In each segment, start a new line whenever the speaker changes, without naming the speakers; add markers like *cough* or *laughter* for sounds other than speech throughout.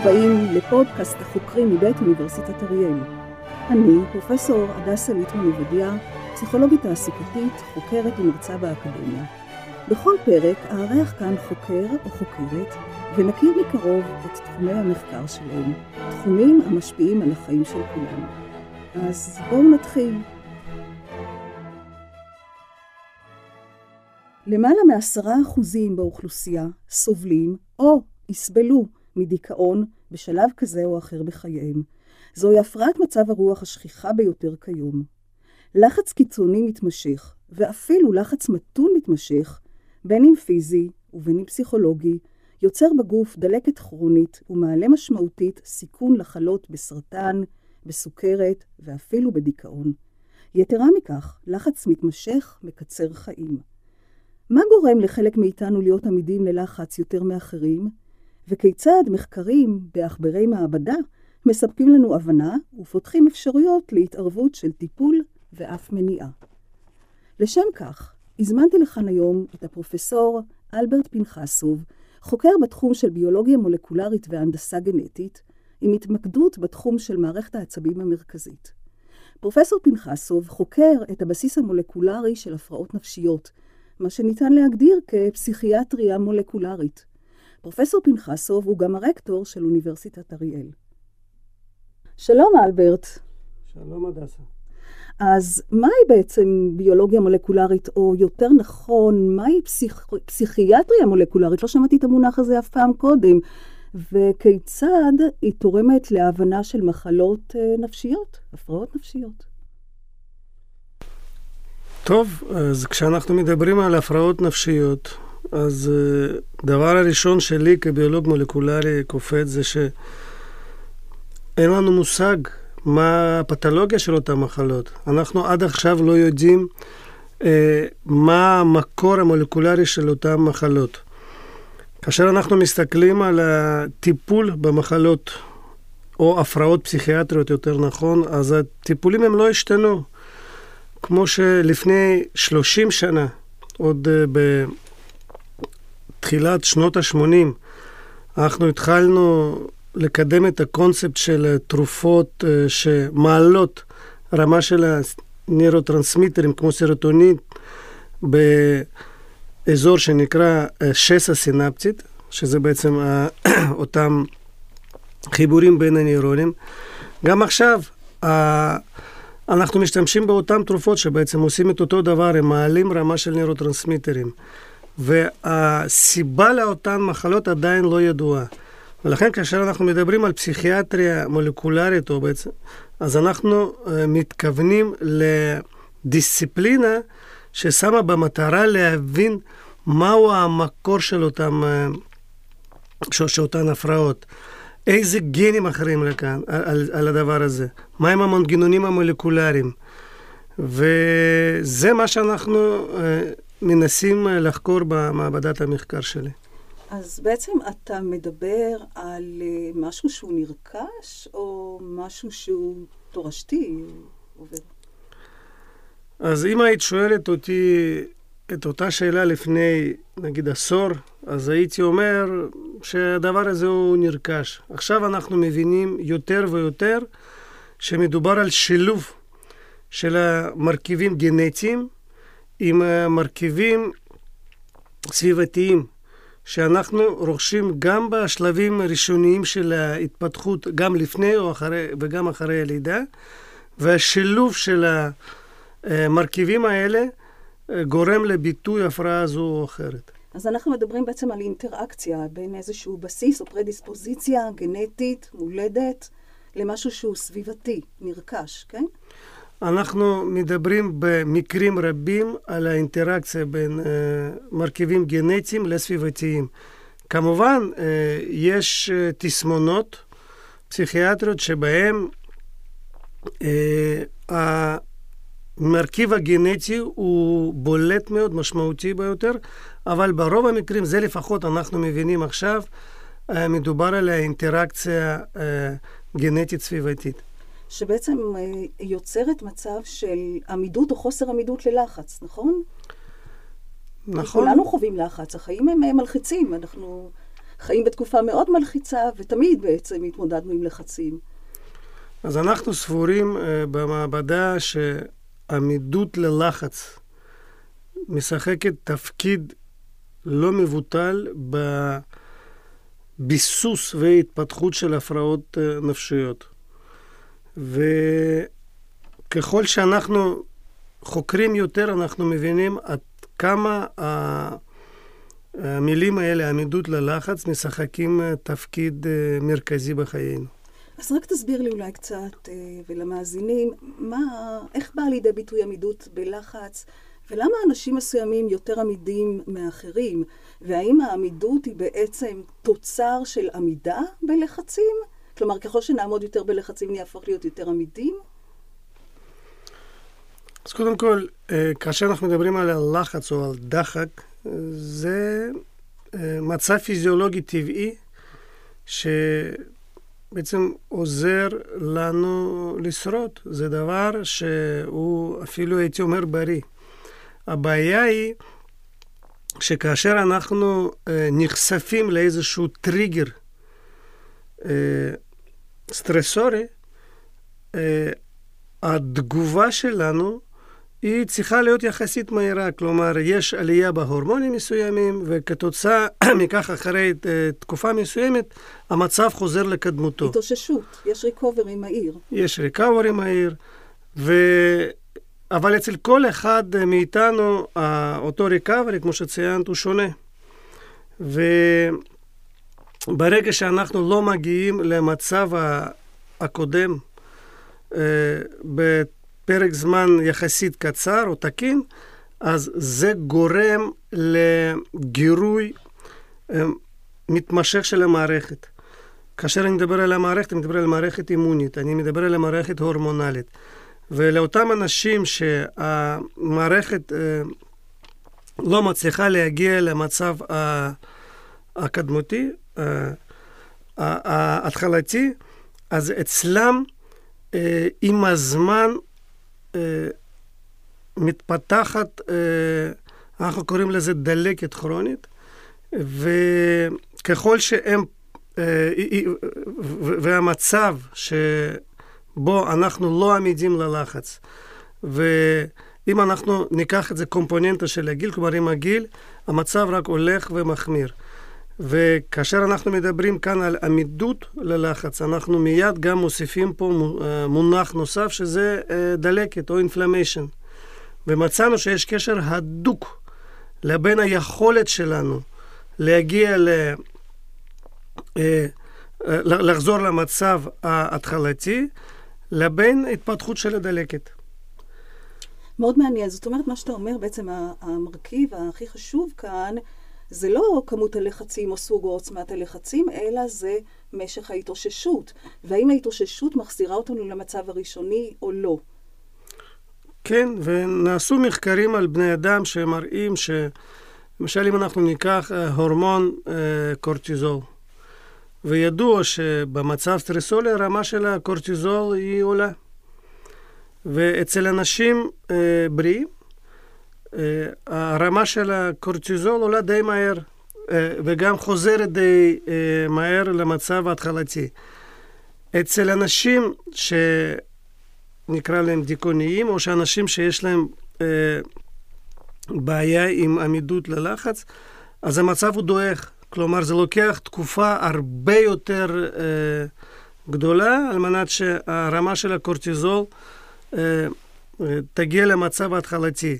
הבאים לפודקאסט החוקרים מבית אוניברסיטת אריאל. אני, פרופסור הדסה ליטמן עובדיה, פסיכולוגית תעסוקתית, חוקרת ומרצה באקדמיה. בכל פרק אארח כאן חוקר או חוקרת ונכיר מקרוב את תחומי המחקר שלהם, תחומים המשפיעים על החיים של כולנו. אז בואו נתחיל. למעלה מעשרה אחוזים באוכלוסייה סובלים או יסבלו מדיכאון בשלב כזה או אחר בחייהם. זוהי הפרעת מצב הרוח השכיחה ביותר כיום. לחץ קיצוני מתמשך, ואפילו לחץ מתון מתמשך, בין אם פיזי ובין אם פסיכולוגי, יוצר בגוף דלקת כרונית ומעלה משמעותית סיכון לחלות בסרטן, בסוכרת ואפילו בדיכאון. יתרה מכך, לחץ מתמשך מקצר חיים. מה גורם לחלק מאיתנו להיות עמידים ללחץ יותר מאחרים? וכיצד מחקרים בעכברי מעבדה מספקים לנו הבנה ופותחים אפשרויות להתערבות של טיפול ואף מניעה. לשם כך, הזמנתי לכאן היום את הפרופסור אלברט פנחסוב, חוקר בתחום של ביולוגיה מולקולרית והנדסה גנטית, עם התמקדות בתחום של מערכת העצבים המרכזית. פרופסור פנחסוב חוקר את הבסיס המולקולרי של הפרעות נפשיות, מה שניתן להגדיר כפסיכיאטריה מולקולרית. פרופסור פנחסוב הוא גם הרקטור של אוניברסיטת אריאל. שלום אלברט.
שלום הדסה.
אז מהי בעצם ביולוגיה מולקולרית, או יותר נכון, מהי פסיכ... פסיכיאטריה מולקולרית? לא שמעתי את המונח הזה אף פעם קודם. וכיצד היא תורמת להבנה של מחלות אה, נפשיות, הפרעות נפשיות.
טוב, אז כשאנחנו מדברים על הפרעות נפשיות, אז אה, דבר הראשון שלי כביולוג מולקולרי קופץ זה שאין לנו מושג מה הפתולוגיה של אותן מחלות. אנחנו עד עכשיו לא יודעים אה, מה המקור המולקולרי של אותן מחלות. כאשר אנחנו מסתכלים על הטיפול במחלות, או הפרעות פסיכיאטריות יותר נכון, אז הטיפולים הם לא השתנו. כמו שלפני 30 שנה, עוד uh, בתחילת שנות ה-80, אנחנו התחלנו לקדם את הקונספט של תרופות uh, שמעלות רמה של הנוירוטרנסמיטרים כמו סרוטונין באזור שנקרא uh, שסע סינפטית, שזה בעצם *coughs* אותם חיבורים בין הנוירונים. גם עכשיו, אנחנו משתמשים באותן תרופות שבעצם עושים את אותו דבר, הם מעלים רמה של נוירוטרנסמיטרים. והסיבה לאותן מחלות עדיין לא ידועה. ולכן כאשר אנחנו מדברים על פסיכיאטריה מולקולרית, או בעצם, אז אנחנו uh, מתכוונים לדיסציפלינה ששמה במטרה להבין מהו המקור של אותן, uh, של אותן הפרעות. איזה גנים אחרים לכאן, על, על הדבר הזה? מהם המנגנונים המולקולריים? וזה מה שאנחנו uh, מנסים לחקור במעבדת המחקר שלי.
אז בעצם אתה מדבר על uh, משהו שהוא נרכש, או משהו שהוא תורשתי? עובד?
אז אם היית שואלת אותי את אותה שאלה לפני, נגיד, עשור, אז הייתי אומר שהדבר הזה הוא נרכש. עכשיו אנחנו מבינים יותר ויותר שמדובר על שילוב של המרכיבים גנטיים עם מרכיבים סביבתיים, שאנחנו רוכשים גם בשלבים הראשוניים של ההתפתחות, גם לפני או אחרי, וגם אחרי הלידה, והשילוב של המרכיבים האלה גורם לביטוי הפרעה זו או אחרת.
אז אנחנו מדברים בעצם על אינטראקציה בין איזשהו בסיס או פרדיספוזיציה גנטית, מולדת, למשהו שהוא סביבתי, נרכש, כן?
אנחנו מדברים במקרים רבים על האינטראקציה בין uh, מרכיבים גנטיים לסביבתיים. כמובן, uh, יש uh, תסמונות פסיכיאטריות שבהן uh, המרכיב הגנטי הוא בולט מאוד, משמעותי ביותר, אבל ברוב המקרים, זה לפחות אנחנו מבינים עכשיו, אה, מדובר על האינטראקציה אה, גנטית סביבתית.
שבעצם אה, יוצרת מצב של עמידות או חוסר עמידות ללחץ, נכון?
נכון.
כולנו חווים לחץ, החיים הם מלחיצים, אנחנו חיים בתקופה מאוד מלחיצה, ותמיד בעצם התמודדנו עם לחצים.
אז אנחנו סבורים uh, במעבדה שעמידות ללחץ משחקת תפקיד לא מבוטל בביסוס והתפתחות של הפרעות uh, נפשיות. וככל שאנחנו חוקרים יותר, אנחנו מבינים עד כמה המילים האלה, עמידות ללחץ, משחקים אה, תפקיד אה, מרכזי בחיינו.
אז רק תסביר לי אולי קצת, אה, ולמאזינים, מה, איך באה לידי ביטוי עמידות בלחץ, ולמה אנשים מסוימים יותר עמידים מאחרים, והאם העמידות היא בעצם תוצר של עמידה בלחצים? כלומר, ככל שנעמוד יותר בלחצים, נהפוך להיות יותר עמידים?
אז קודם כל, כאשר אנחנו מדברים על לחץ או על דחק, זה אה, מצב פיזיולוגי טבעי שבעצם עוזר לנו לשרוד. זה דבר שהוא אפילו, הייתי אומר, בריא. הבעיה היא שכאשר אנחנו אה, נחשפים לאיזשהו טריגר אה, סטרסורי, התגובה שלנו היא צריכה להיות יחסית מהירה, כלומר, יש עלייה בהורמונים מסוימים, וכתוצאה *clears throat* מכך, אחרי אה, תקופה מסוימת, המצב חוזר לקדמותו.
התאוששות, יש ריקוברי מהיר.
יש ריקוברי מהיר, ו... אבל אצל כל אחד מאיתנו, אותו ריקוברי, כמו שציינת, הוא שונה. וברגע שאנחנו לא מגיעים למצב הקודם, אה, פרק זמן יחסית קצר או תקין, אז זה גורם לגירוי אה, מתמשך של המערכת. כאשר אני מדבר על המערכת, אני מדבר על מערכת אימונית, אני מדבר על המערכת הורמונלית. ולאותם אנשים שהמערכת אה, לא מצליחה להגיע למצב הקדמותי, ההתחלתי, אז אצלם עם הזמן אה, מתפתחת, אה, אנחנו קוראים לזה דלקת כרונית, וככל שהם, אה, והמצב שבו אנחנו לא עמידים ללחץ, ואם אנחנו ניקח את זה קומפוננטה של הגיל, כלומר עם הגיל, המצב רק הולך ומחמיר. וכאשר אנחנו מדברים כאן על עמידות ללחץ, אנחנו מיד גם מוסיפים פה אה, מונח נוסף שזה אה, דלקת או אינפלמיישן. ומצאנו שיש קשר הדוק לבין היכולת שלנו להגיע ל... אה, לחזור למצב ההתחלתי, לבין התפתחות של הדלקת.
מאוד מעניין. זאת אומרת, מה שאתה אומר, בעצם המרכיב הכי חשוב כאן, זה לא כמות הלחצים או סוג או עוצמת הלחצים, אלא זה משך ההתאוששות. והאם ההתאוששות מחזירה אותנו למצב הראשוני או לא.
כן, ונעשו מחקרים על בני אדם שמראים ש... למשל, אם אנחנו ניקח אה, הורמון אה, קורטיזול, וידוע שבמצב סטרסולי הרמה של הקורטיזול היא עולה. ואצל אנשים אה, בריאים, הרמה של הקורטיזול עולה די מהר, אה, וגם חוזרת די אה, מהר למצב ההתחלתי. אצל אנשים שנקרא להם דיכאוניים, או שאנשים שיש להם בעיה עם עמידות ללחץ, אז המצב הוא דועך. כלומר, זה לוקח תקופה הרבה יותר אה, גדולה על מנת שהרמה של הקורטיזול אה, תגיע למצב ההתחלתי.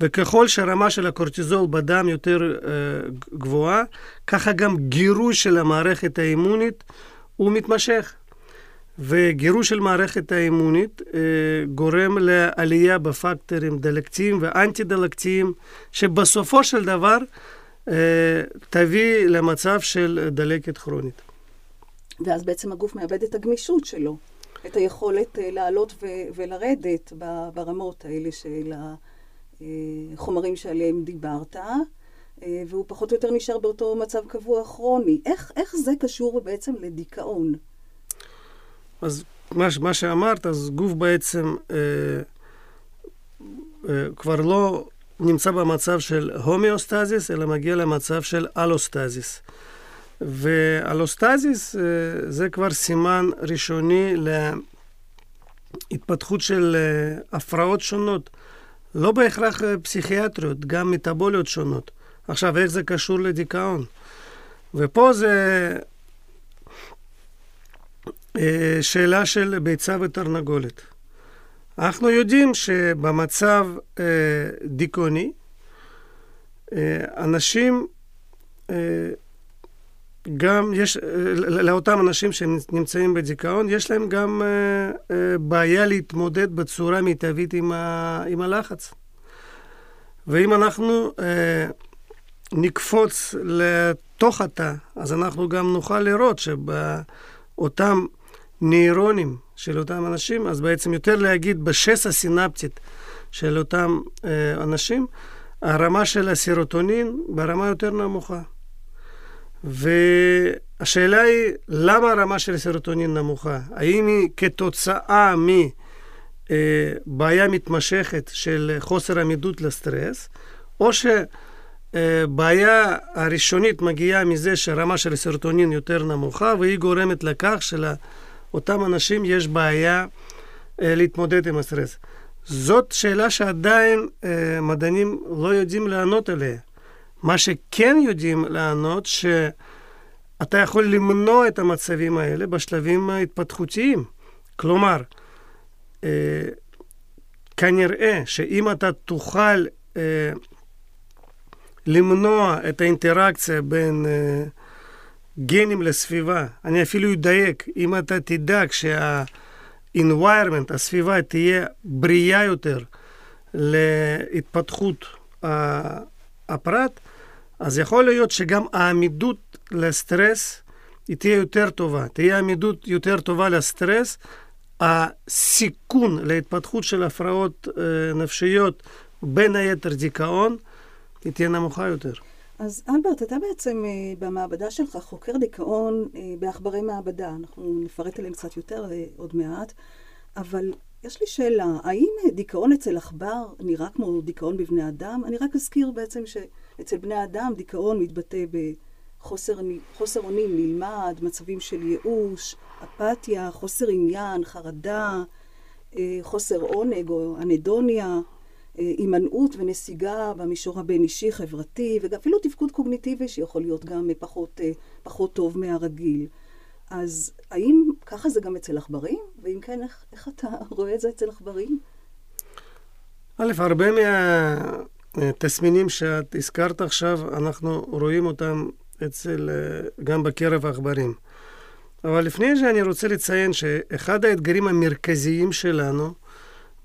וככל שהרמה של הקורטיזול בדם יותר אה, גבוהה, ככה גם גירוי של המערכת האימונית הוא מתמשך. וגירוי של מערכת האימונית אה, גורם לעלייה בפקטורים דלקתיים ואנטי-דלקתיים, שבסופו של דבר אה, תביא למצב של דלקת כרונית.
ואז בעצם הגוף מאבד את הגמישות שלו, את היכולת אה, לעלות ו- ולרדת ברמות האלה של ה... החומרים שעליהם דיברת, אה, והוא פחות או יותר נשאר באותו מצב קבוע כרוני. איך, איך זה קשור בעצם לדיכאון?
אז מה, מה שאמרת, אז גוף בעצם אה, אה, כבר לא נמצא במצב של הומיאוסטזיס, אלא מגיע למצב של אלוסטזיס. ואלוסטזיס זה כבר סימן ראשוני להתפתחות של הפרעות שונות. לא בהכרח פסיכיאטריות, גם מטבוליות שונות. עכשיו, איך זה קשור לדיכאון? ופה זה אה, שאלה של ביצה ותרנגולת. אנחנו יודעים שבמצב אה, דיכאוני, אה, אנשים, גם יש, לאותם אנשים שנמצאים בדיכאון, יש להם גם בעיה להתמודד בצורה מיטבית עם, ה, עם הלחץ. ואם אנחנו נקפוץ לתוך התא, אז אנחנו גם נוכל לראות שבאותם נוירונים של אותם אנשים, אז בעצם יותר להגיד בשסע סינפטית של אותם אה, אנשים, הרמה של הסירוטונין ברמה יותר נמוכה. והשאלה היא, למה הרמה של הסירוטונין נמוכה? האם היא כתוצאה מבעיה מתמשכת של חוסר עמידות לסטרס, או שבעיה הראשונית מגיעה מזה שהרמה של הסירוטונין יותר נמוכה, והיא גורמת לכך של אותם אנשים יש בעיה אה, להתמודד עם הסטרס. זאת שאלה שעדיין אה, מדענים לא יודעים לענות עליה. מה שכן יודעים לענות, שאתה יכול למנוע את המצבים האלה בשלבים ההתפתחותיים. כלומר, אה, כנראה שאם אתה תוכל אה, למנוע את האינטראקציה בין אה, גנים לסביבה. אני אפילו אדייק, אם אתה תדאג שה-environment, הסביבה, תהיה בריאה יותר להתפתחות הפרט, אז יכול להיות שגם העמידות לסטרס היא תהיה יותר טובה. תהיה עמידות יותר טובה לסטרס, הסיכון להתפתחות של הפרעות אה, נפשיות, בין היתר דיכאון, היא תהיה נמוכה יותר.
אז אלברט, אתה בעצם אה, במעבדה שלך חוקר דיכאון אה, בעכברי מעבדה. אנחנו נפרט עליהם קצת יותר עוד מעט, אבל יש לי שאלה, האם דיכאון אצל עכבר נראה כמו דיכאון בבני אדם? אני רק אזכיר בעצם שאצל בני אדם דיכאון מתבטא בחוסר אונים נלמד, מצבים של ייאוש, אפתיה, חוסר עניין, חרדה, חוסר עונג או אנדוניה. הימנעות ונסיגה במישור הבין-אישי, חברתי, ואפילו תפקוד קוגניטיבי שיכול להיות גם פחות, אה, פחות טוב מהרגיל. אז האם ככה זה גם אצל עכברים? ואם כן, איך, איך אתה *laughs* רואה את זה אצל עכברים?
א', הרבה מהתסמינים שאת הזכרת עכשיו, אנחנו רואים אותם אצל, אה, גם בקרב העכברים. אבל לפני זה אני רוצה לציין שאחד האתגרים המרכזיים שלנו,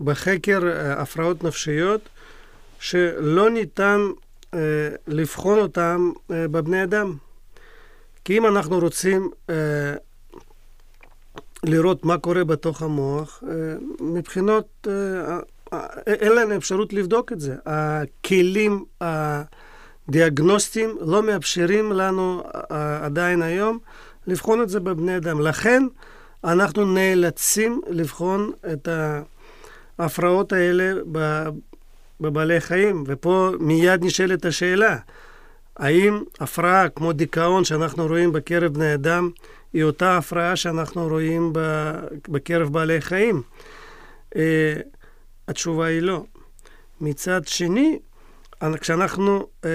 בחקר אה, הפרעות נפשיות שלא ניתן אה, לבחון אותן אה, בבני אדם. כי אם אנחנו רוצים אה, לראות מה קורה בתוך המוח, אה, מבחינות, אין לנו אפשרות לבדוק את זה. הכלים הדיאגנוסטיים לא מאפשרים לנו אה, עדיין היום לבחון את זה בבני אדם. לכן אנחנו נאלצים לבחון את. ההפרעות האלה בבעלי חיים, ופה מיד נשאלת השאלה, האם הפרעה כמו דיכאון שאנחנו רואים בקרב בני אדם, היא אותה הפרעה שאנחנו רואים בקרב בעלי חיים? התשובה היא לא. מצד שני, כשאנחנו uh,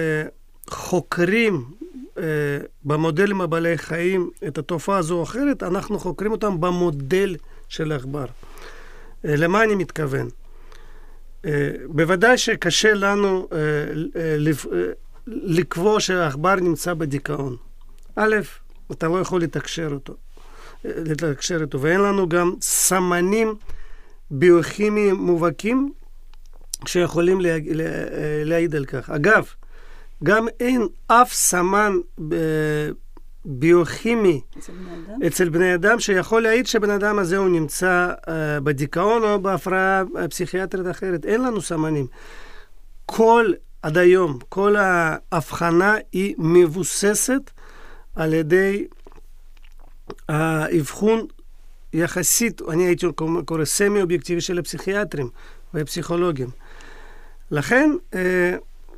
חוקרים uh, במודלים הבעלי חיים את התופעה הזו או אחרת, אנחנו חוקרים אותם במודל של עכבר. אה, למה אני מתכוון? אה, בוודאי שקשה לנו אה, לקבוע שהעכבר נמצא בדיכאון. א', אתה לא יכול לתקשר אותו, לתקשר אותו, ואין לנו גם סמנים ביוכימיים מובהקים שיכולים להעיד על כך. אגב, גם אין אף סמן ביוכימי אצל בני אדם, אצל בני אדם שיכול להעיד שבן אדם הזה הוא נמצא uh, בדיכאון או בהפרעה פסיכיאטרית אחרת. אין לנו סמנים. כל, עד היום, כל ההבחנה היא מבוססת על ידי האבחון יחסית, אני הייתי קורא סמי-אובייקטיבי של הפסיכיאטרים והפסיכולוגים. לכן, uh,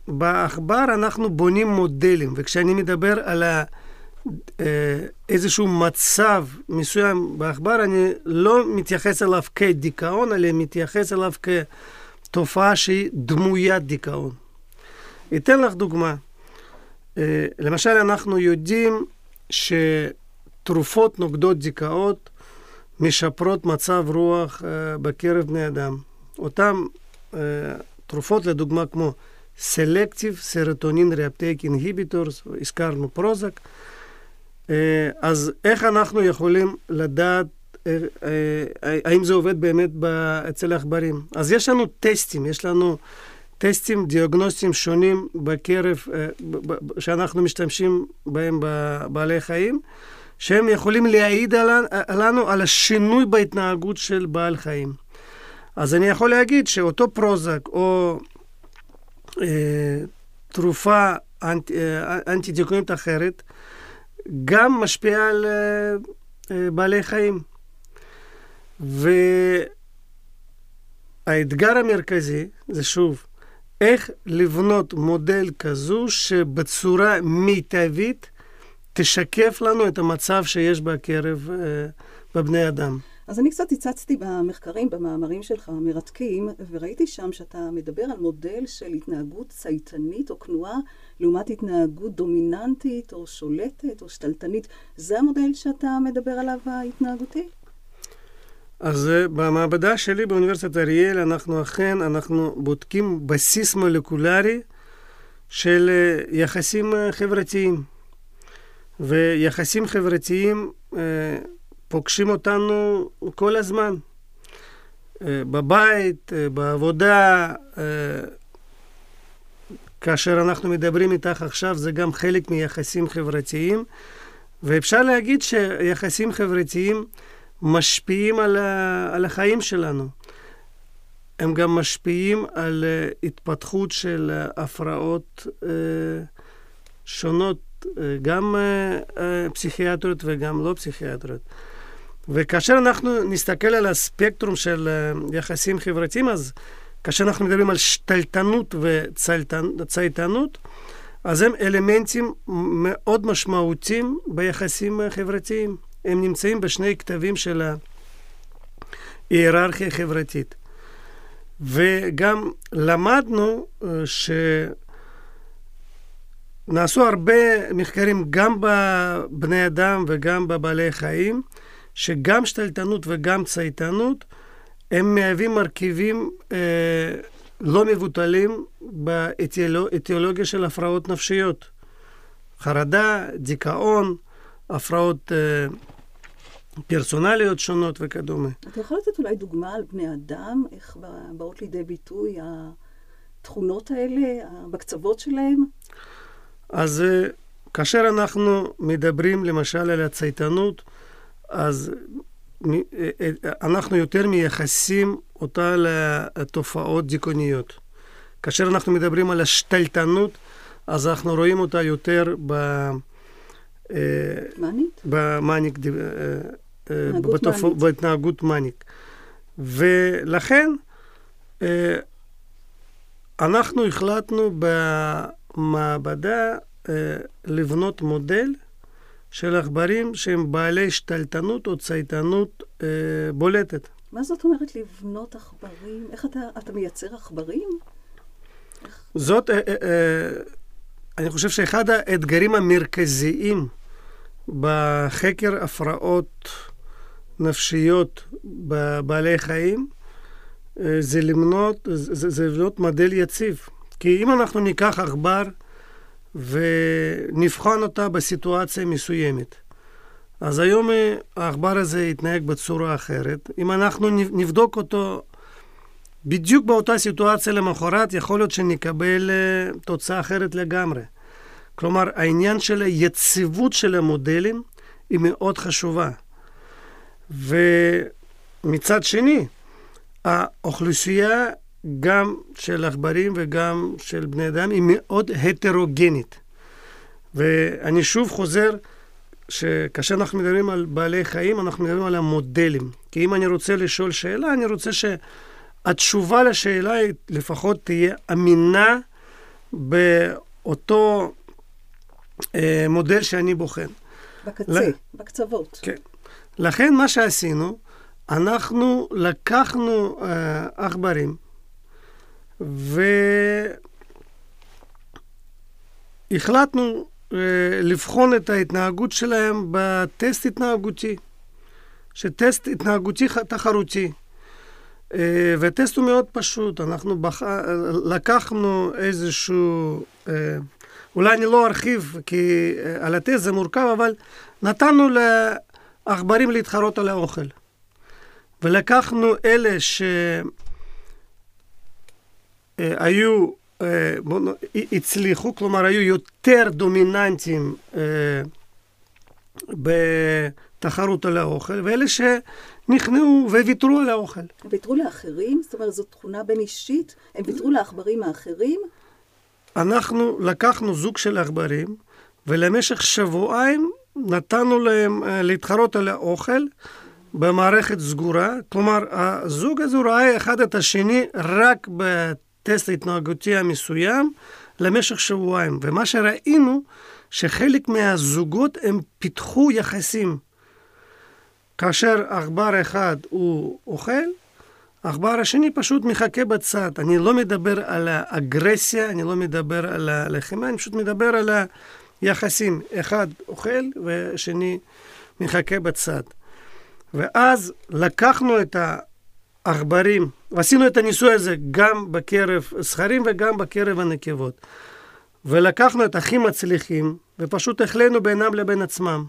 בעכבר אנחנו בונים מודלים, וכשאני מדבר על ה... איזשהו מצב מסוים בעכבר, אני לא מתייחס אליו כדיכאון, אלא מתייחס אליו כתופעה שהיא דמוית דיכאון. אתן לך דוגמה. למשל, אנחנו יודעים שתרופות נוגדות דיכאות משפרות מצב רוח בקרב בני אדם. אותן תרופות, לדוגמה, כמו סלקטיב סרטונין ריאפטייק אינהיביטורס, הזכרנו פרוזק. אז איך אנחנו יכולים לדעת האם זה עובד באמת אצל העכברים? אז יש לנו טסטים, יש לנו טסטים דיאגנוסטיים שונים בקרב, שאנחנו משתמשים בהם בבעלי חיים, שהם יכולים להעיד לנו על השינוי בהתנהגות של בעל חיים. אז אני יכול להגיד שאותו פרוזק או אה, תרופה אנט, אה, אנטי-דיכאונית אחרת, גם משפיעה על אה, אה, בעלי חיים. והאתגר המרכזי זה שוב, איך לבנות מודל כזו שבצורה מיטבית תשקף לנו את המצב שיש בקרב אה, בבני אדם.
אז אני קצת הצצתי במחקרים, במאמרים שלך המרתקים, וראיתי שם שאתה מדבר על מודל של התנהגות צייתנית או כנועה, לעומת התנהגות דומיננטית או שולטת או שתלטנית. זה המודל שאתה מדבר עליו, ההתנהגותי?
אז אה, במעבדה שלי באוניברסיטת אריאל, אנחנו אכן, אנחנו בודקים בסיס מולקולרי של אה, יחסים חברתיים. ויחסים חברתיים פוגשים אותנו כל הזמן. בבית, בעבודה, כאשר אנחנו מדברים איתך עכשיו, זה גם חלק מיחסים חברתיים. ואפשר להגיד שיחסים חברתיים משפיעים על, ה, על החיים שלנו. הם גם משפיעים על התפתחות של הפרעות שונות, גם uh, uh, פסיכיאטריות וגם לא פסיכיאטריות. וכאשר אנחנו נסתכל על הספקטרום של יחסים חברתיים, אז כאשר אנחנו מדברים על שתלטנות וצייתנות, אז הם אלמנטים מאוד משמעותיים ביחסים חברתיים. הם נמצאים בשני כתבים של ההיררכיה החברתית. וגם למדנו אה, שנעשו הרבה מחקרים גם בבני אדם וגם בבעלי חיים, שגם שתלטנות וגם צייתנות הם מהווים מרכיבים אה, לא מבוטלים באטיולוגיה של הפרעות נפשיות. חרדה, דיכאון, הפרעות אה, פרסונליות שונות וכדומה.
אתה יכול לתת אולי דוגמה על בני אדם, איך באות לידי ביטוי התכונות האלה, בקצוות שלהם?
אז אה, כאשר אנחנו מדברים למשל על הצייתנות, אז אה, אנחנו יותר מייחסים אותה לתופעות דיכאוניות. כאשר אנחנו מדברים על השתלטנות, אז אנחנו רואים אותה יותר ב...
מניק?
במניק, בהתנהגות מניק. ולכן אנחנו החלטנו במעבדה לבנות מודל של עכברים שהם בעלי שתלטנות או צייתנות בולטת.
מה זאת אומרת לבנות עכברים? איך אתה, אתה מייצר עכברים?
זאת, אני חושב שאחד האתגרים המרכזיים בחקר הפרעות נפשיות בבעלי חיים אה, זה למנות, זה, זה לבנות מודל יציב. כי אם אנחנו ניקח עכבר ונבחן אותה בסיטואציה מסוימת, אז היום אה, העכבר הזה יתנהג בצורה אחרת. אם אנחנו נבדוק אותו בדיוק באותה סיטואציה למחרת, יכול להיות שנקבל אה, תוצאה אחרת לגמרי. כלומר, העניין של היציבות של המודלים היא מאוד חשובה. ומצד שני, האוכלוסייה גם של עכברים וגם של בני אדם היא מאוד הטרוגנית. ואני שוב חוזר, שכאשר אנחנו מדברים על בעלי חיים, אנחנו מדברים על המודלים. כי אם אני רוצה לשאול שאלה, אני רוצה שהתשובה לשאלה היא לפחות תהיה אמינה באותו אה, מודל שאני בוחן.
בקצה,
ל-
בקצוות.
כן. לכן מה שעשינו, אנחנו לקחנו אה, עכברים והחלטנו אה, לבחון את ההתנהגות שלהם בטסט התנהגותי, שטסט התנהגותי תחרותי. אה, והטסט הוא מאוד פשוט, אנחנו בח... לקחנו איזשהו, אה, אולי אני לא ארחיב כי על הטסט זה מורכב, אבל נתנו לעכברים להתחרות על האוכל. ולקחנו אלה שהיו, בוא נ- הצליחו, כלומר היו יותר דומיננטיים אה, בתחרות על האוכל, ואלה שנכנעו וויתרו על האוכל.
ויתרו לאחרים? זאת אומרת, זו תכונה בין אישית? הם ויתרו לעכברים האחרים?
אנחנו לקחנו זוג של עכברים, ולמשך שבועיים נתנו להם אה, להתחרות על האוכל במערכת סגורה. כלומר, הזוג הזה ראה אחד את השני רק בטסט ההתנהגותי המסוים למשך שבועיים. ומה שראינו, שחלק מהזוגות הם פיתחו יחסים. כאשר עכבר אחד הוא אוכל, העכבר השני פשוט מחכה בצד. אני לא מדבר על האגרסיה, אני לא מדבר על הלחימה, אני פשוט מדבר על היחסים. אחד אוכל והשני מחכה בצד. ואז לקחנו את העכברים, ועשינו את הניסוי הזה גם בקרב זכרים וגם בקרב הנקבות. ולקחנו את הכי מצליחים, ופשוט החלינו בינם לבין עצמם.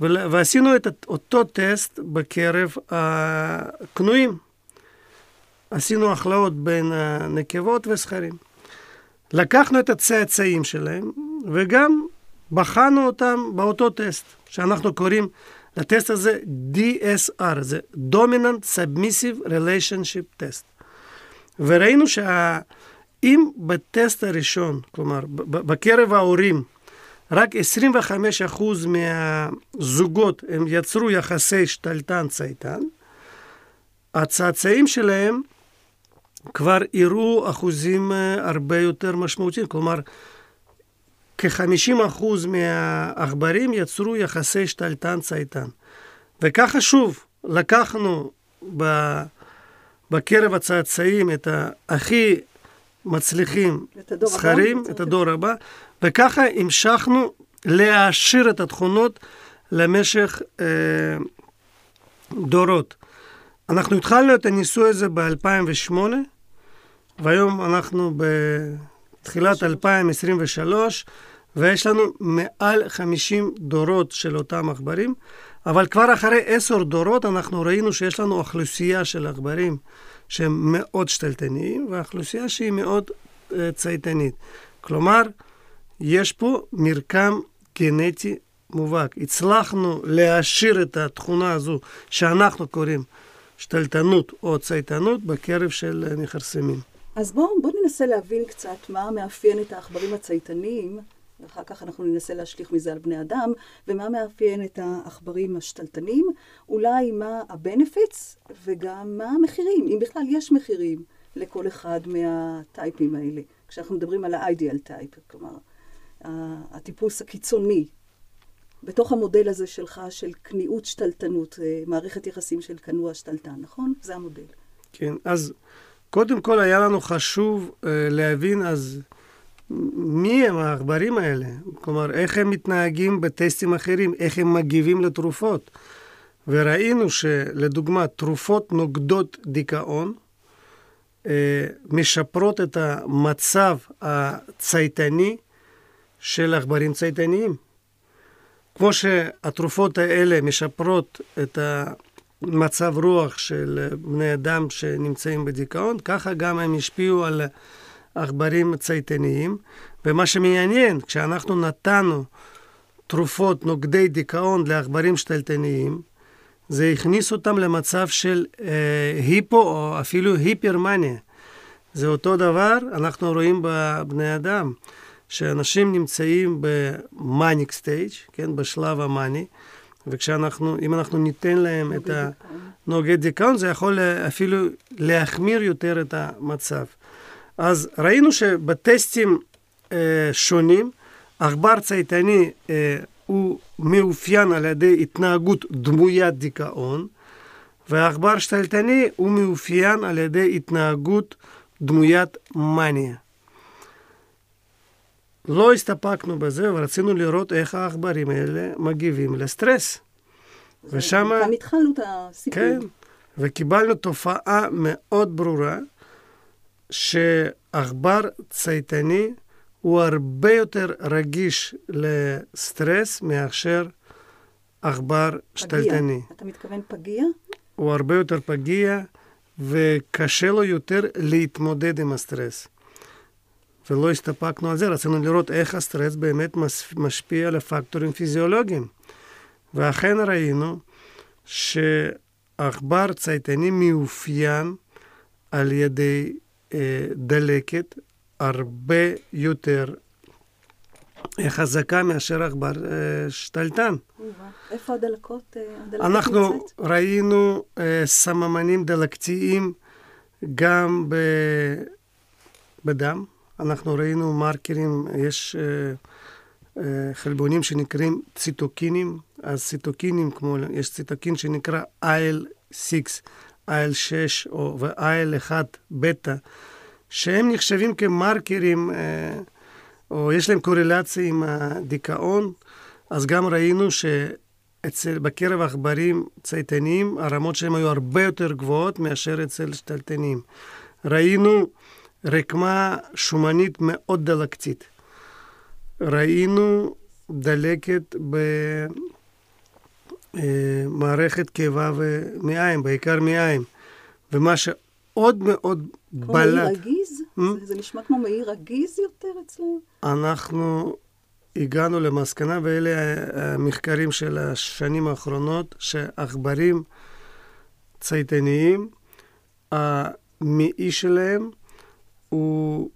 ועשינו את אותו טסט בקרב הכנועים. עשינו הכלאות בין הנקבות וזכרים. לקחנו את הצאצאים שלהם, וגם בחנו אותם באותו טסט, שאנחנו קוראים לטסט הזה DSR, זה Dominant Submissive Relationship Test. וראינו שאם בטסט הראשון, כלומר בקרב ההורים, רק 25% מהזוגות הם יצרו יחסי שתלטן-צייתן, הצאצאים שלהם כבר הראו אחוזים אה, הרבה יותר משמעותיים, כלומר כ-50% מהעכברים יצרו יחסי שתלטן-צייתן. וככה שוב, לקחנו ב... בקרב הצאצאים את הכי מצליחים? זכרים, את הדור הבא, וככה המשכנו להעשיר את התכונות למשך אה, דורות. אנחנו התחלנו את הניסוי הזה ב-2008, והיום אנחנו בתחילת 2023, ויש לנו מעל 50 דורות של אותם עכברים, אבל כבר אחרי עשר דורות אנחנו ראינו שיש לנו אוכלוסייה של עכברים שהם מאוד שתלטניים, ואוכלוסייה שהיא מאוד uh, צייתנית. כלומר, יש פה מרקם גנטי מובהק. הצלחנו להעשיר את התכונה הזו שאנחנו קוראים שתלטנות או צייתנות בקרב של אה, מכרסמים.
אז בואו בוא ננסה להבין קצת מה מאפיין את העכברים הצייתניים, ואחר כך אנחנו ננסה להשליך מזה על בני אדם, ומה מאפיין את העכברים השתלטנים, אולי מה ה-benefits וגם מה המחירים, אם בכלל יש מחירים לכל אחד מהטייפים האלה, כשאנחנו מדברים על ה-ideal type, כלומר, הטיפוס הקיצוני. בתוך המודל הזה שלך של כניעות שתלטנות, אה, מערכת יחסים של כנוע שתלטן, נכון? זה המודל.
כן, אז קודם כל היה לנו חשוב uh, להבין אז מי הם העכברים האלה? כלומר, איך הם מתנהגים בטסטים אחרים, איך הם מגיבים לתרופות. וראינו שלדוגמה, תרופות נוגדות דיכאון, uh, משפרות את המצב הצייתני של עכברים צייתניים. כמו שהתרופות האלה משפרות את המצב רוח של בני אדם שנמצאים בדיכאון, ככה גם הם השפיעו על עכברים צייתניים. ומה שמעניין, כשאנחנו נתנו תרופות נוגדי דיכאון לעכברים שתלטניים, זה הכניס אותם למצב של אה, היפו או אפילו היפרמניה. זה אותו דבר אנחנו רואים בבני אדם. שאנשים נמצאים במאניק סטייג', כן, בשלב המאני, וכשאנחנו, אם אנחנו ניתן להם את הנוגד דיכאון, זה יכול אפילו להחמיר יותר את המצב. אז ראינו שבטסטים אה, שונים, עכבר צייתני אה, הוא מאופיין על ידי התנהגות דמוית דיכאון, והעכבר שתלטני הוא מאופיין על ידי התנהגות דמוית מניה. לא הסתפקנו בזה ורצינו לראות איך העכברים האלה מגיבים לסטרס.
ושם... כאן התחלנו את הסיפור.
כן, וקיבלנו תופעה מאוד ברורה, שעכבר צייתני הוא הרבה יותר רגיש לסטרס מאשר עכבר שתלטני.
אתה מתכוון פגיע?
הוא הרבה יותר פגיע, וקשה לו יותר להתמודד עם הסטרס. ולא הסתפקנו על זה, רצינו לראות איך הסטרס באמת משפיע על הפקטורים פיזיולוגיים. ואכן ראינו שעכבר צייתני מאופיין על ידי אה, דלקת הרבה יותר חזקה מאשר עכבר אה, שתלטן.
איפה הדלקות?
אה, אנחנו נמצאת? ראינו אה, סממנים דלקתיים גם ב, בדם. אנחנו ראינו מרקרים, יש אה, אה, חלבונים שנקראים ציטוקינים. אז ציטוקינים, כמו, יש ציטוקין שנקרא IL-6, IL-6 ו-IL-1 בטא, שהם נחשבים כמרקרים, אה, או יש להם קורלציה עם הדיכאון, אז גם ראינו שאצל, בקרב עכברים צייתניים, הרמות שלהם היו הרבה יותר גבוהות מאשר אצל שתלטנים. ראינו רקמה שומנית מאוד דלקתית. ראינו דלקת במערכת קיבה ומעיים, בעיקר מעיים. ומה שעוד מאוד
כמו בלט... כמו מעי רגיז? Hmm? זה, זה נשמע כמו מעי רגיז יותר אצלנו?
אנחנו הגענו למסקנה, ואלה המחקרים של השנים האחרונות, שעכברים צייתניים, המעי שלהם הוא...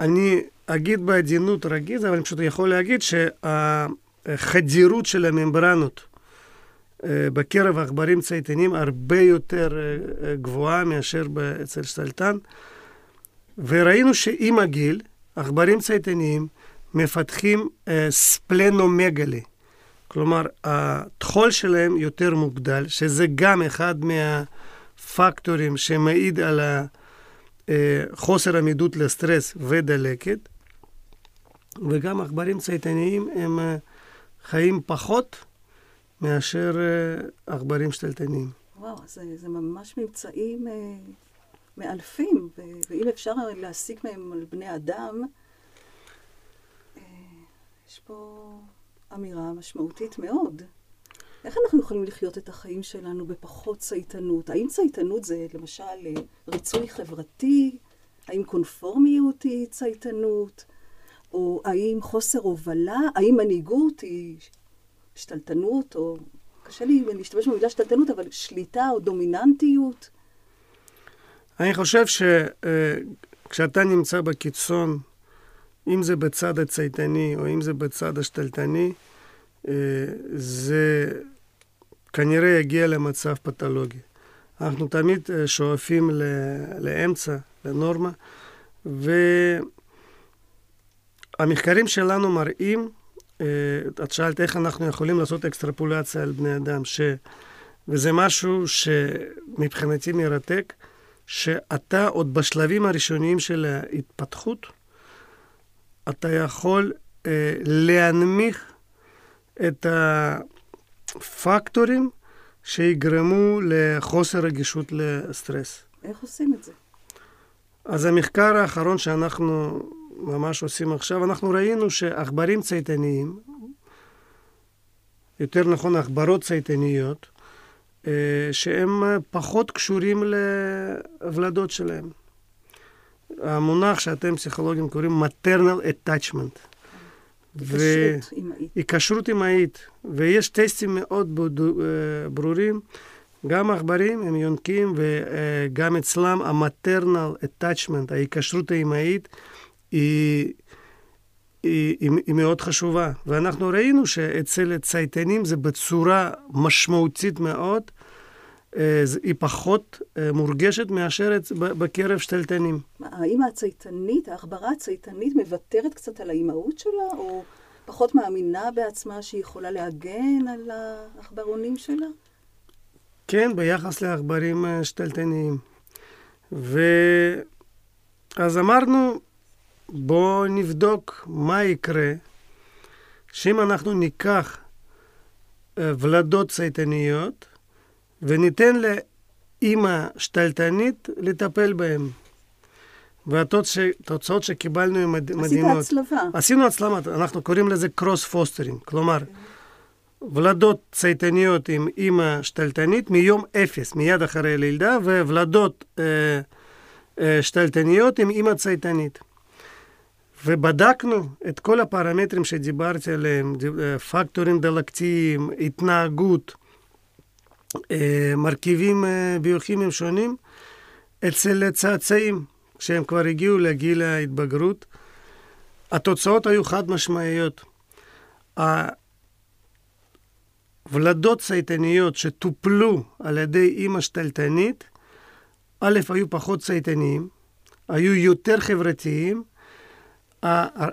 אני אגיד בעדינות רגיז, אבל אני פשוט יכול להגיד שהחדירות של הממברנות אה, בקרב עכברים צייתנים הרבה יותר אה, אה, גבוהה מאשר אצל סלטן. וראינו שעם הגיל, עכברים צייתניים מפתחים ספלנומגלי. כלומר, הטחול שלהם יותר מוגדל, שזה גם אחד מהפקטורים שמעיד על חוסר עמידות לסטרס ודלקת. וגם עכברים צייתניים הם חיים פחות מאשר אה, עכברים שתלטניים.
וואו, זה, זה ממש ממצאים אה, מאלפים, ו- ואם אפשר להסיק מהם על בני אדם, אה, יש פה אמירה משמעותית מאוד. איך אנחנו יכולים לחיות את החיים שלנו בפחות צייתנות? האם צייתנות זה למשל אה, ריצוי חברתי? האם קונפורמיות היא צייתנות? או האם חוסר הובלה? האם מנהיגות היא שתלטנות, או קשה לי להשתמש במילה שתלטנות, אבל שליטה או דומיננטיות?
אני חושב שכשאתה נמצא בקיצון, אם זה בצד הצייתני או אם זה בצד השתלטני, אה, זה כנראה יגיע למצב פתולוגי. אנחנו תמיד אה, שואפים לאמצע, לנורמה, והמחקרים שלנו מראים אה, את שאלת איך אנחנו יכולים לעשות אקסטרפולציה על בני אדם, ש... וזה משהו שמבחינתי מרתק, שאתה עוד בשלבים הראשוניים של ההתפתחות, אתה יכול אה, להנמיך את הפקטורים שיגרמו לחוסר רגישות לסטרס.
איך עושים את זה?
אז המחקר האחרון שאנחנו ממש עושים עכשיו, אנחנו ראינו שעכברים צייתניים, יותר נכון עכברות צייתניות, אה, שהם פחות קשורים לוולדות שלהם. המונח שאתם פסיכולוגים קוראים maternal attachment.
היקשרות
אמהית. ויש טסטים מאוד אה, ברורים. גם עכברים הם יונקים, וגם אצלם המטרנל attachment, ההיקשרות האמהית, היא, היא, היא, היא מאוד חשובה. ואנחנו ראינו שאצל הצייתנים זה בצורה משמעותית מאוד, אה, היא פחות אה, מורגשת מאשר בקרב שתלטנים.
האמא הצייתנית, העכברה הצייתנית, מוותרת קצת על האימהות שלה, או פחות מאמינה בעצמה שהיא יכולה להגן על העכברונים שלה?
כן, ביחס לעכברים אה, שתלטניים. ואז אמרנו, בואו נבדוק מה יקרה שאם אנחנו ניקח אה, ולדות צייתניות וניתן לאימא שתלטנית לטפל בהן. והתוצאות שקיבלנו הן מדהימות.
עשית הצלבה.
עשינו הצלבה, אנחנו קוראים לזה cross fostering. כלומר, ולדות צייתניות עם אימא שתלטנית מיום אפס, מיד אחרי הלידה, וולדות אה, אה, שתלטניות עם אימא צייתנית. ובדקנו את כל הפרמטרים שדיברתי עליהם, פקטורים דלקתיים, התנהגות, אה, מרכיבים אה, ביוכימיים שונים, אצל צאצאים, כשהם כבר הגיעו לגיל ההתבגרות. התוצאות היו חד משמעיות. ולדות צייתניות שטופלו על ידי אימא שתלטנית, א', היו פחות צייתניים, היו יותר חברתיים,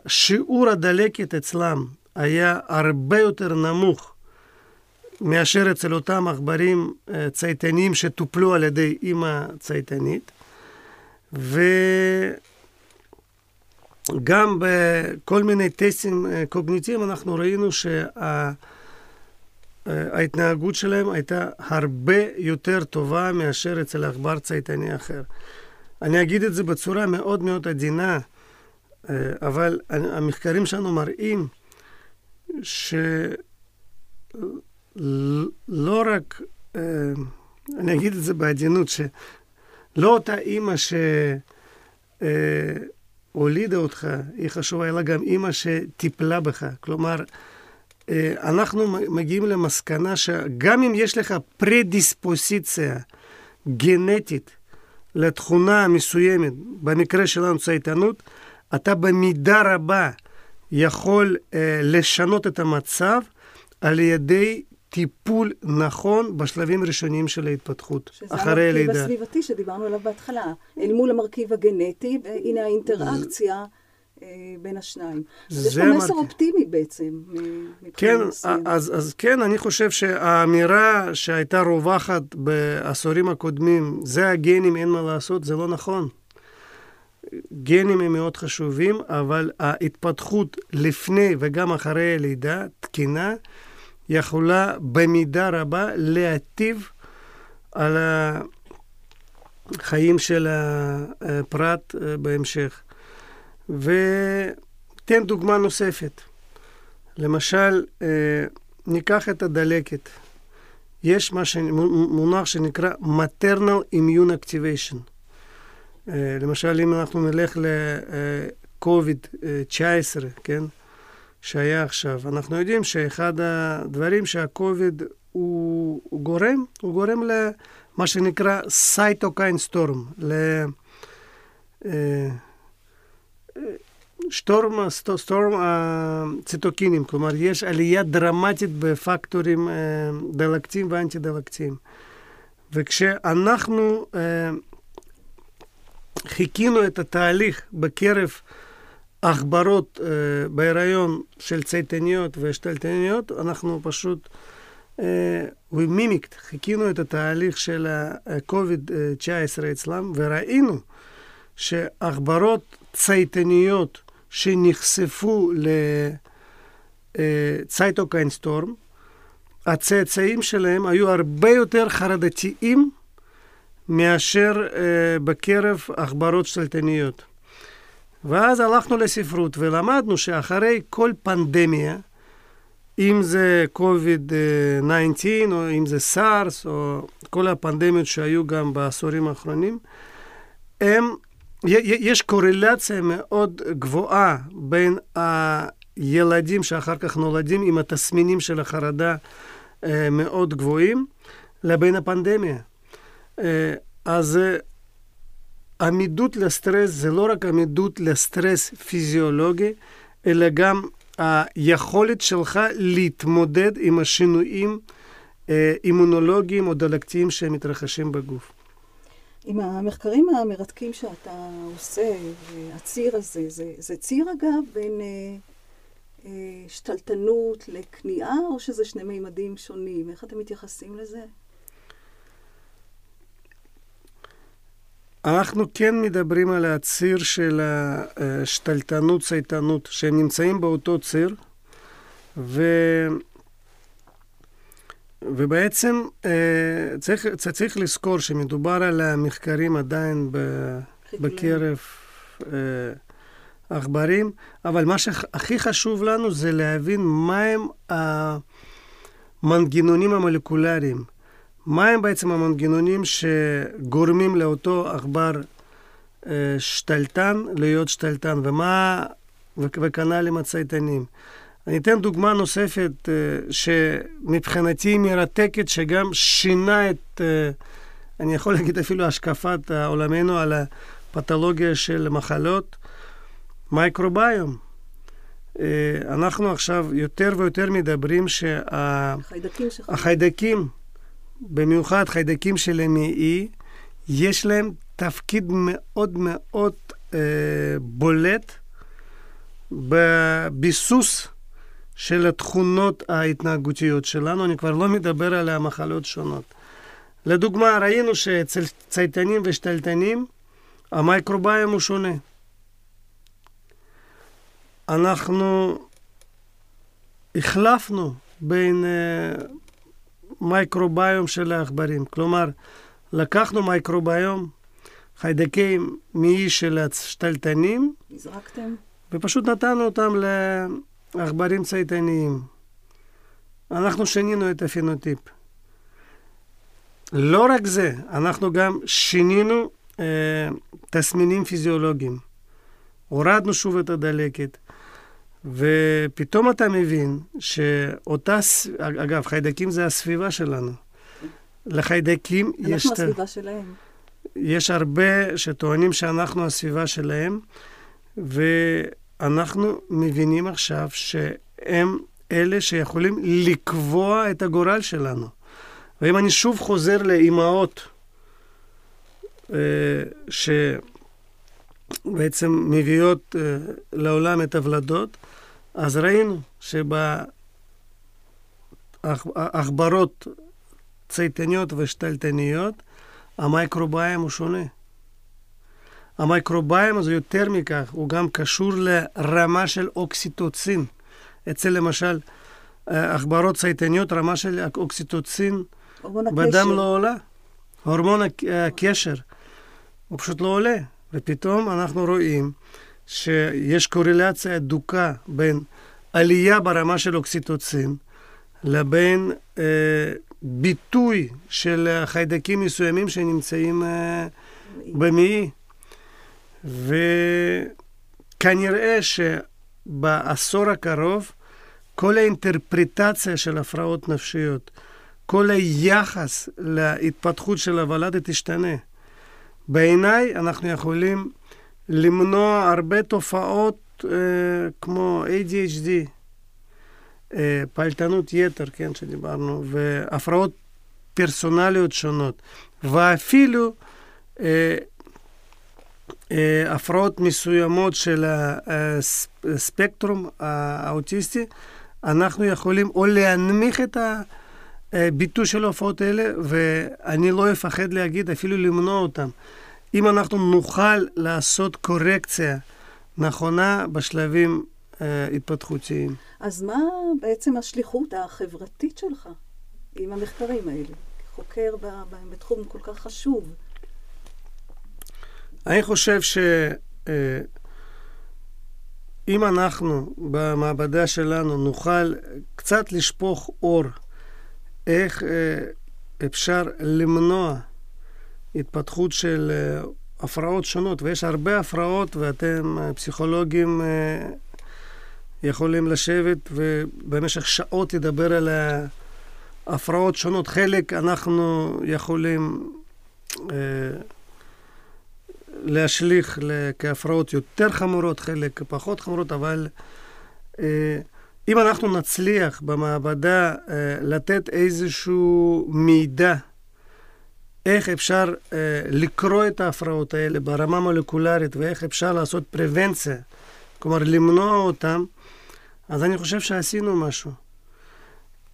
שיעור הדלקת אצלם היה הרבה יותר נמוך מאשר אצל אותם עכברים אה, צייתניים שטופלו על ידי אימא צייתנית. וגם בכל מיני טסטים אה, קוגניטיביים אנחנו ראינו שההתנהגות שלהם הייתה הרבה יותר טובה מאשר אצל עכבר צייתני אחר. אני אגיד את זה בצורה מאוד מאוד עדינה. אה, אבל המחקרים שלנו מראים שלא רק, אה, אני אגיד את זה בעדינות, שלא אותה אימא שהולידה אותך, היא חשובה, אלא גם אימא שטיפלה בך. כלומר, אה, אנחנו מגיעים למסקנה שגם אם יש לך פרדיספוסיציה גנטית לתכונה מסוימת, במקרה שלנו צייתנות, אתה במידה רבה יכול אה, לשנות את המצב על ידי טיפול נכון בשלבים ראשונים של ההתפתחות, אחרי הלידה.
שזה המרכיב הסביבתי שדיברנו עליו בהתחלה, אל מול המרכיב הגנטי, והנה האינטראקציה. אה, בין השניים. אז יש פה מסר אופטימי בעצם,
כן, אז, אז כן, אני חושב שהאמירה שהייתה רווחת בעשורים הקודמים, זה הגנים, אין מה לעשות, זה לא נכון. גנים הם מאוד חשובים, אבל ההתפתחות לפני וגם אחרי הלידה, תקינה, יכולה במידה רבה להטיב על החיים של הפרט אה, בהמשך. ותן דוגמה נוספת. למשל, אה, ניקח את הדלקת. יש מה מונח שנקרא maternal immune activation. אה, למשל, אם אנחנו נלך ל-COVID-19, כן, שהיה עכשיו, אנחנו יודעים שאחד הדברים שהקוביד הוא, גורם, הוא גורם למה שנקרא cytokine storm, ל... אה, שטורם, storm הציטוקינים, כלומר יש עלייה דרמטית בפקטורים אה, דלקתיים ואנטי-דלקתיים. וכשאנחנו חיכינו את התהליך בקרב עכברות אה, בהיריון של צייתניות ושתלתניות, אנחנו פשוט, אה, ומימיקט, חיכינו את התהליך של ה-COVID-19 אצלם, וראינו שעכברות צייתניות שנחשפו לצייטוקיין סטורם, הצאצאים שלהם היו הרבה יותר חרדתיים מאשר אה, בקרב עכברות שתלטניות. ואז הלכנו לספרות ולמדנו שאחרי כל פנדמיה, אם זה COVID-19 או אם זה סארס או כל הפנדמיות שהיו גם בעשורים האחרונים, הם, יש קורלציה מאוד גבוהה בין הילדים שאחר כך נולדים עם התסמינים של החרדה אה, מאוד גבוהים, לבין הפנדמיה. אה, אז אה, עמידות לסטרס זה לא רק עמידות לסטרס פיזיולוגי, אלא גם היכולת שלך להתמודד עם השינויים אה, אימונולוגיים או דלקתיים שמתרחשים בגוף.
עם המחקרים המרתקים שאתה עושה, הציר הזה, זה, זה ציר אגב בין אה, שתלטנות לכניעה, או שזה שני מימדים שונים? איך אתם מתייחסים לזה?
אנחנו כן מדברים על הציר של השתלטנות, צייתנות, שהם נמצאים באותו ציר, ו... ובעצם אה, צריך, צריך לזכור שמדובר על המחקרים עדיין בקרב אה, עכברים, אבל מה שהכי חשוב לנו זה להבין מהם המנגנונים המולקולריים. מהם בעצם המנגנונים שגורמים לאותו עכבר אה, שתלטן להיות שתלטן, ומה, וכנ"ל עם הצייתנים. אני אתן דוגמה נוספת אה, שמבחינתי היא מרתקת, שגם שינה את, אה, אני יכול להגיד אפילו השקפת עולמנו על הפתולוגיה של מחלות, מייקרוביום. אנחנו עכשיו יותר ויותר מדברים שהחיידקים, במיוחד חיידקים של המעי, יש להם תפקיד מאוד מאוד אה, בולט בביסוס של התכונות ההתנהגותיות שלנו, אני כבר לא מדבר על המחלות שונות. לדוגמה, ראינו שאצל צייתנים ושתלטנים המייקרוביום הוא שונה. אנחנו החלפנו בין uh, מייקרוביום של העכברים. כלומר, לקחנו מייקרוביום, חיידקים מעי של השתלטנים,
נזרקתם?
ופשוט נתנו אותם לעכברים צייתניים. אנחנו שינינו את הפינוטיפ. לא רק זה, אנחנו גם שינינו אה, תסמינים פיזיולוגיים. הורדנו שוב את הדלקת. ופתאום אתה מבין שאותה, אגב, חיידקים זה הסביבה שלנו. לחיידקים
אנחנו יש... אנחנו הסביבה שלהם.
יש הרבה שטוענים שאנחנו הסביבה שלהם, ואנחנו מבינים עכשיו שהם אלה שיכולים לקבוע את הגורל שלנו. ואם אני שוב חוזר לאימהות, אה, שבעצם מביאות אה, לעולם את הוולדות, אז ראינו שבעכברות צייתניות ושתלטניות, המייקרוביום הוא שונה. המייקרוביום הזה יותר מכך, הוא גם קשור לרמה של אוקסיטוצין. אצל למשל עכברות צייתניות, רמה של אוקסיטוצין בדם לא עולה. הורמון הקשר, הוא פשוט לא עולה. ופתאום אנחנו רואים שיש קורלציה הדוקה בין עלייה ברמה של אוקסיטוצין לבין אה, ביטוי של חיידקים מסוימים שנמצאים אה, במעי. וכנראה שבעשור הקרוב כל האינטרפרטציה של הפרעות נפשיות, כל היחס להתפתחות של הוולד תשתנה. בעיניי אנחנו יכולים למנוע הרבה תופעות אה, כמו ADHD, אה, פעלתנות יתר, כן, שדיברנו, והפרעות פרסונליות שונות, ואפילו אה, אה, הפרעות מסוימות של הספקטרום האוטיסטי, אנחנו יכולים או להנמיך את הביטוי של ההופעות האלה, ואני לא אפחד להגיד, אפילו למנוע אותם. אם אנחנו נוכל לעשות קורקציה נכונה בשלבים אה, התפתחותיים.
אז מה בעצם השליחות החברתית שלך עם המחקרים האלה, כחוקר בתחום כל כך חשוב?
אני חושב שאם אה, אנחנו במעבדה שלנו נוכל קצת לשפוך אור איך אה, אפשר למנוע התפתחות של uh, הפרעות שונות, ויש הרבה הפרעות, ואתם, פסיכולוגים, uh, יכולים לשבת ובמשך שעות לדבר על הפרעות שונות. חלק אנחנו יכולים להשליך כהפרעות יותר חמורות, חלק פחות חמורות, אבל אם אנחנו נצליח במעבדה לתת איזשהו מידע איך אפשר אה, לקרוא את ההפרעות האלה ברמה מולקולרית ואיך אפשר לעשות פרוונציה, כלומר למנוע אותן, אז אני חושב שעשינו משהו.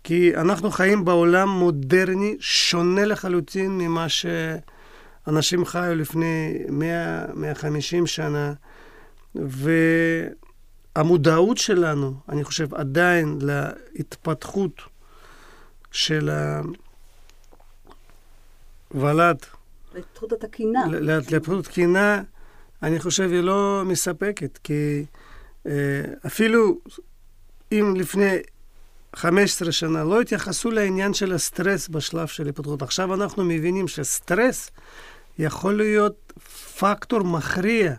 כי אנחנו חיים בעולם מודרני, שונה לחלוטין ממה שאנשים חיו לפני 100-150 שנה, והמודעות שלנו, אני חושב, עדיין להתפתחות של הוולד,
להתפתחות התקינה.
להתפתחות תקינה, אני חושב, היא לא מספקת, כי אה, אפילו אם לפני 15 שנה לא התייחסו לעניין של הסטרס בשלב של התפתחות. עכשיו אנחנו מבינים שסטרס יכול להיות פקטור מכריע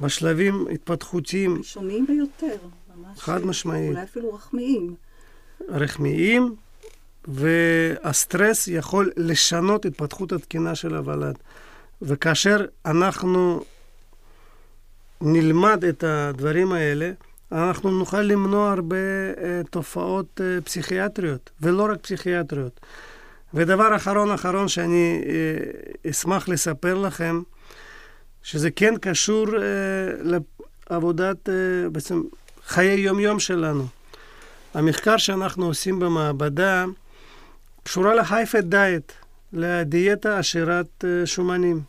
בשלבים התפתחותיים.
ראשוניים ביותר, ממש.
חד משמעית.
אולי אפילו רחמיים.
רחמיים, והסטרס יכול לשנות התפתחות התקינה של הוולד. וכאשר אנחנו נלמד את הדברים האלה, אנחנו נוכל למנוע הרבה uh, תופעות uh, פסיכיאטריות, ולא רק פסיכיאטריות. ודבר אחרון אחרון שאני uh, אשמח לספר לכם, שזה כן קשור uh, לעבודת, uh, בעצם חיי יום-יום שלנו. המחקר שאנחנו עושים במעבדה קשורה להייפד דיאט, לדיאטה עשירת uh, שומנים.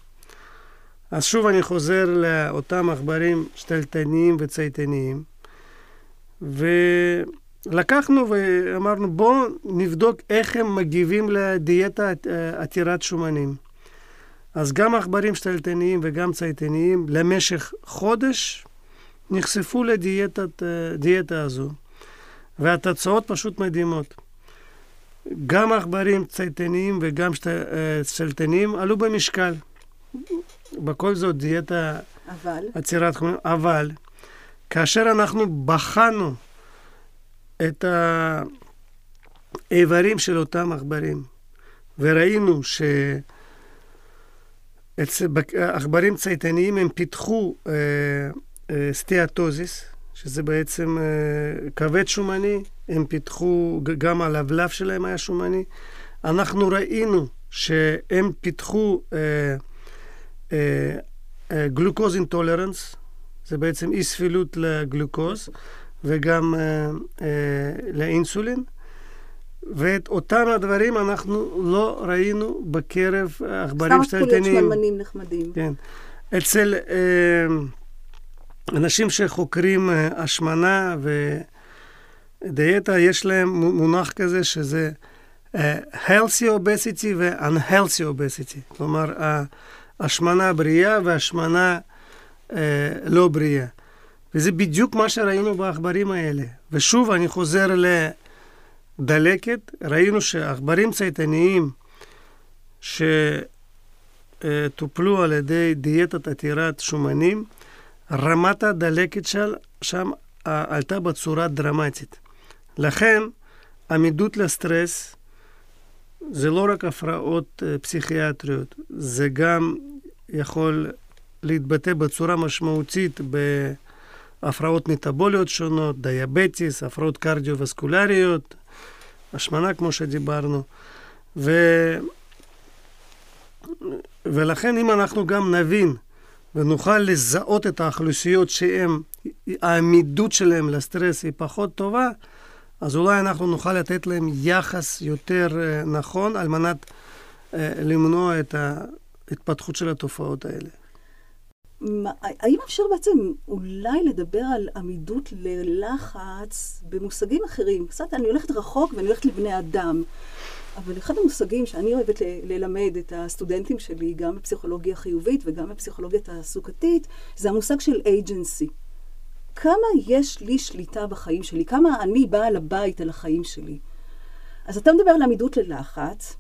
אז שוב אני חוזר לאותם עכברים שתלטניים וצייתניים. ולקחנו ואמרנו, בואו נבדוק איך הם מגיבים לדיאטה עתירת שומנים. אז גם עכברים שתלטניים וגם צייתניים למשך חודש נחשפו לדיאטה הזו, והתוצאות פשוט מדהימות. גם עכברים צייתניים וגם צלטניים עלו במשקל. בכל זאת דיאטה
אבל?
עצירת חומרים, אבל כאשר אנחנו בחנו את האיברים של אותם עכברים, וראינו שעכברים צייתניים הם פיתחו אה, אה, סטיאטוזיס, שזה בעצם אה, כבד שומני, הם פיתחו, גם הלבלב שלהם היה שומני. אנחנו ראינו שהם פיתחו גלוקוז אינטולרנס, זה בעצם אי סבילות לגלוקוז וגם אה, אה, לאינסולין. ואת אותם הדברים אנחנו לא ראינו בקרב עכברים
שתלטניים. סתם שמנמנים נחמדים.
כן. אצל אה, אנשים שחוקרים אה, השמנה ודיאטה, יש להם מונח כזה שזה אה, healthy obesity ו-unhealthy obesity. כלומר, השמנה בריאה והשמנה אה, לא בריאה. וזה בדיוק מה שראינו בעכברים האלה. ושוב, אני חוזר לדלקת, ראינו שעכברים צייתניים שטופלו על ידי דיאטת עתירת שומנים, רמת הדלקת של, שם עלתה בצורה דרמטית. לכן, עמידות לסטרס זה לא רק הפרעות אה, פסיכיאטריות, זה גם יכול להתבטא בצורה משמעותית בהפרעות מטבוליות שונות, דיאבטיס, הפרעות קרדיו-וסקולריות, השמנה כמו שדיברנו. ו... ולכן אם אנחנו גם נבין ונוכל לזהות את האוכלוסיות שהן, העמידות שלהן לסטרס היא פחות טובה, אז אולי אנחנו נוכל לתת להם יחס יותר אה, נכון על מנת אה, למנוע את ההתפתחות של התופעות האלה.
האם אפשר בעצם אולי לדבר על עמידות ללחץ במושגים אחרים? קצת אני הולכת רחוק ואני הולכת לבני אדם. אבל אחד המושגים שאני אוהבת ללמד את הסטודנטים שלי, גם בפסיכולוגיה חיובית וגם בפסיכולוגיה תעסוקתית, זה המושג של agency. כמה יש לי שליטה בחיים שלי? כמה אני בעל הבית על החיים שלי? אז אתה מדבר על עמידות ללחץ,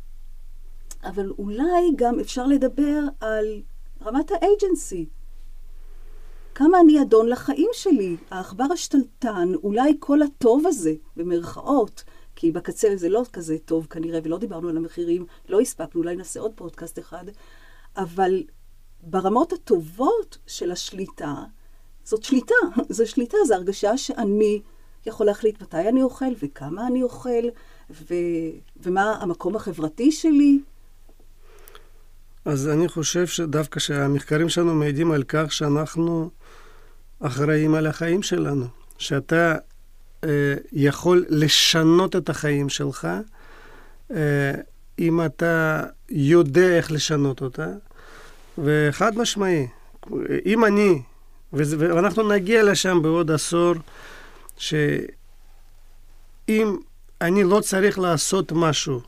אבל אולי גם אפשר לדבר על רמת האג'נסי. כמה אני אדון לחיים שלי, העכבר השתלטן, אולי כל הטוב הזה, במרכאות, כי בקצה זה לא כזה טוב כנראה, ולא דיברנו על המחירים, לא הספקנו, אולי נעשה עוד פודקאסט אחד, אבל ברמות הטובות של השליטה, זאת שליטה, *laughs* זו שליטה, זו הרגשה שאני יכול להחליט מתי אני אוכל וכמה אני אוכל, ו... ומה המקום החברתי שלי.
אז אני חושב שדווקא שהמחקרים שלנו מעידים על כך שאנחנו אחראים על החיים שלנו. שאתה יכול לשנות את החיים שלך, אה, אם אתה יודע איך לשנות אותה, וחד משמעי, אם אני, ואנחנו נגיע לשם בעוד עשור, שאם אני לא צריך לעשות משהו,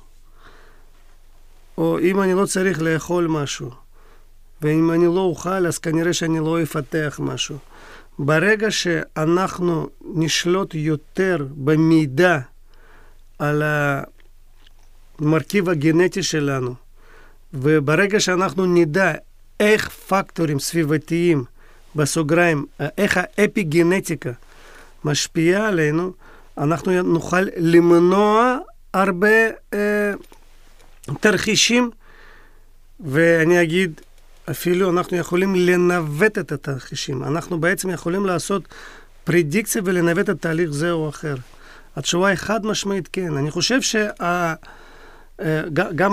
או אם אני לא צריך לאכול משהו, ואם אני לא אוכל, אז כנראה שאני לא אפתח משהו. ברגע שאנחנו נשלוט יותר במידע על המרכיב הגנטי שלנו, וברגע שאנחנו נדע איך פקטורים סביבתיים, בסוגריים, איך האפיגנטיקה משפיעה עלינו, אנחנו נוכל למנוע הרבה אה, תרחישים, ואני אגיד, אפילו אנחנו יכולים לנווט את התרחישים. אנחנו בעצם יכולים לעשות פרדיקציה ולנווט את תהליך זה או אחר. התשובה היא חד משמעית כן. אני חושב שגם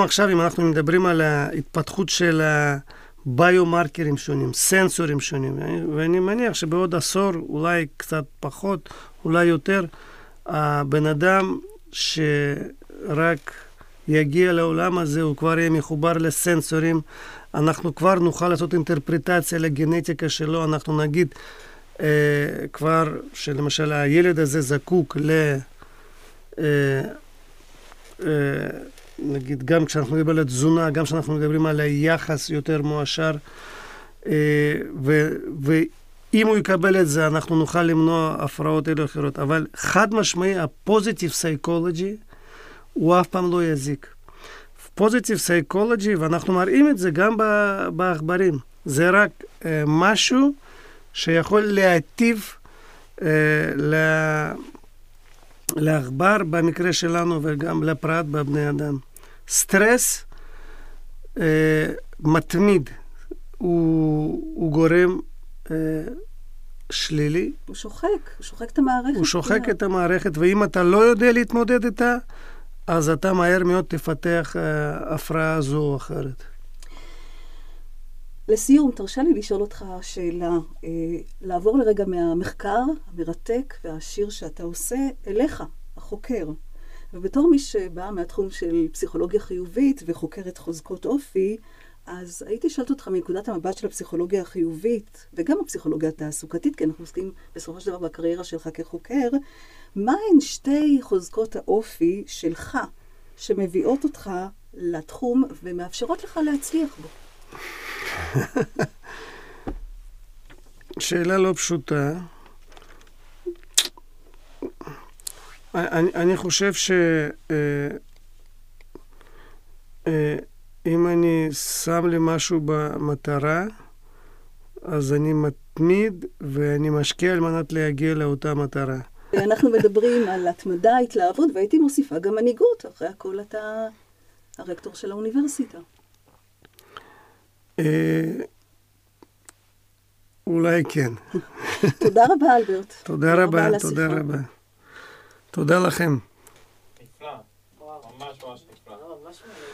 אה, עכשיו, אם אנחנו מדברים על ההתפתחות של ביומרקרים שונים, סנסורים שונים, ואני מניח שבעוד עשור, אולי קצת פחות, אולי יותר, הבן אדם שרק יגיע לעולם הזה, הוא כבר יהיה מחובר לסנסורים. אנחנו כבר נוכל לעשות אינטרפרטציה לגנטיקה שלו, אנחנו נגיד אה, כבר שלמשל הילד הזה זקוק ל... אה, אה, נגיד, גם כשאנחנו מדברים על התזונה, גם כשאנחנו מדברים על היחס יותר מועשר, אה, ואם הוא יקבל את זה, אנחנו נוכל למנוע הפרעות אלו אחרות. אבל חד משמעי, הפוזיטיב סייקולוגי, הוא אף פעם לא יזיק. פוזיטיב סייקולוגי, ואנחנו מראים את זה גם בעכברים. זה רק אה, משהו שיכול להטיב אה, לעכבר במקרה שלנו וגם לפרט בבני אדם. סטרס אה, מתמיד, הוא, הוא גורם אה, שלילי.
הוא שוחק, הוא שוחק את המערכת.
הוא שוחק את המערכת, ואם אתה לא יודע להתמודד איתה, אז אתה מהר מאוד תפתח אה, הפרעה זו או אחרת.
לסיום, תרשה לי לשאול אותך שאלה. אה, לעבור לרגע מהמחקר המרתק והעשיר שאתה עושה אליך, החוקר. ובתור מי שבאה מהתחום של פסיכולוגיה חיובית וחוקרת חוזקות אופי, אז הייתי שואלת אותך מנקודת המבט של הפסיכולוגיה החיובית, וגם הפסיכולוגיה התעסוקתית, כי אנחנו עוסקים בסופו של דבר בקריירה שלך כחוקר, מהן שתי חוזקות האופי שלך, שמביאות אותך לתחום ומאפשרות לך להצליח בו? *laughs*
שאלה לא פשוטה. אני, אני חושב שאם אה, אה, אני שם לי משהו במטרה, אז אני מתמיד ואני משקיע על מנת להגיע לאותה מטרה.
אנחנו מדברים על התמדה, התלהבות, והייתי מוסיפה גם מנהיגות. אחרי הכל אתה הרקטור של האוניברסיטה.
אה, אולי כן.
תודה רבה, אלברט.
תודה רבה, תודה רבה. תודה לכם. נפלא. ממש ממש נפלא.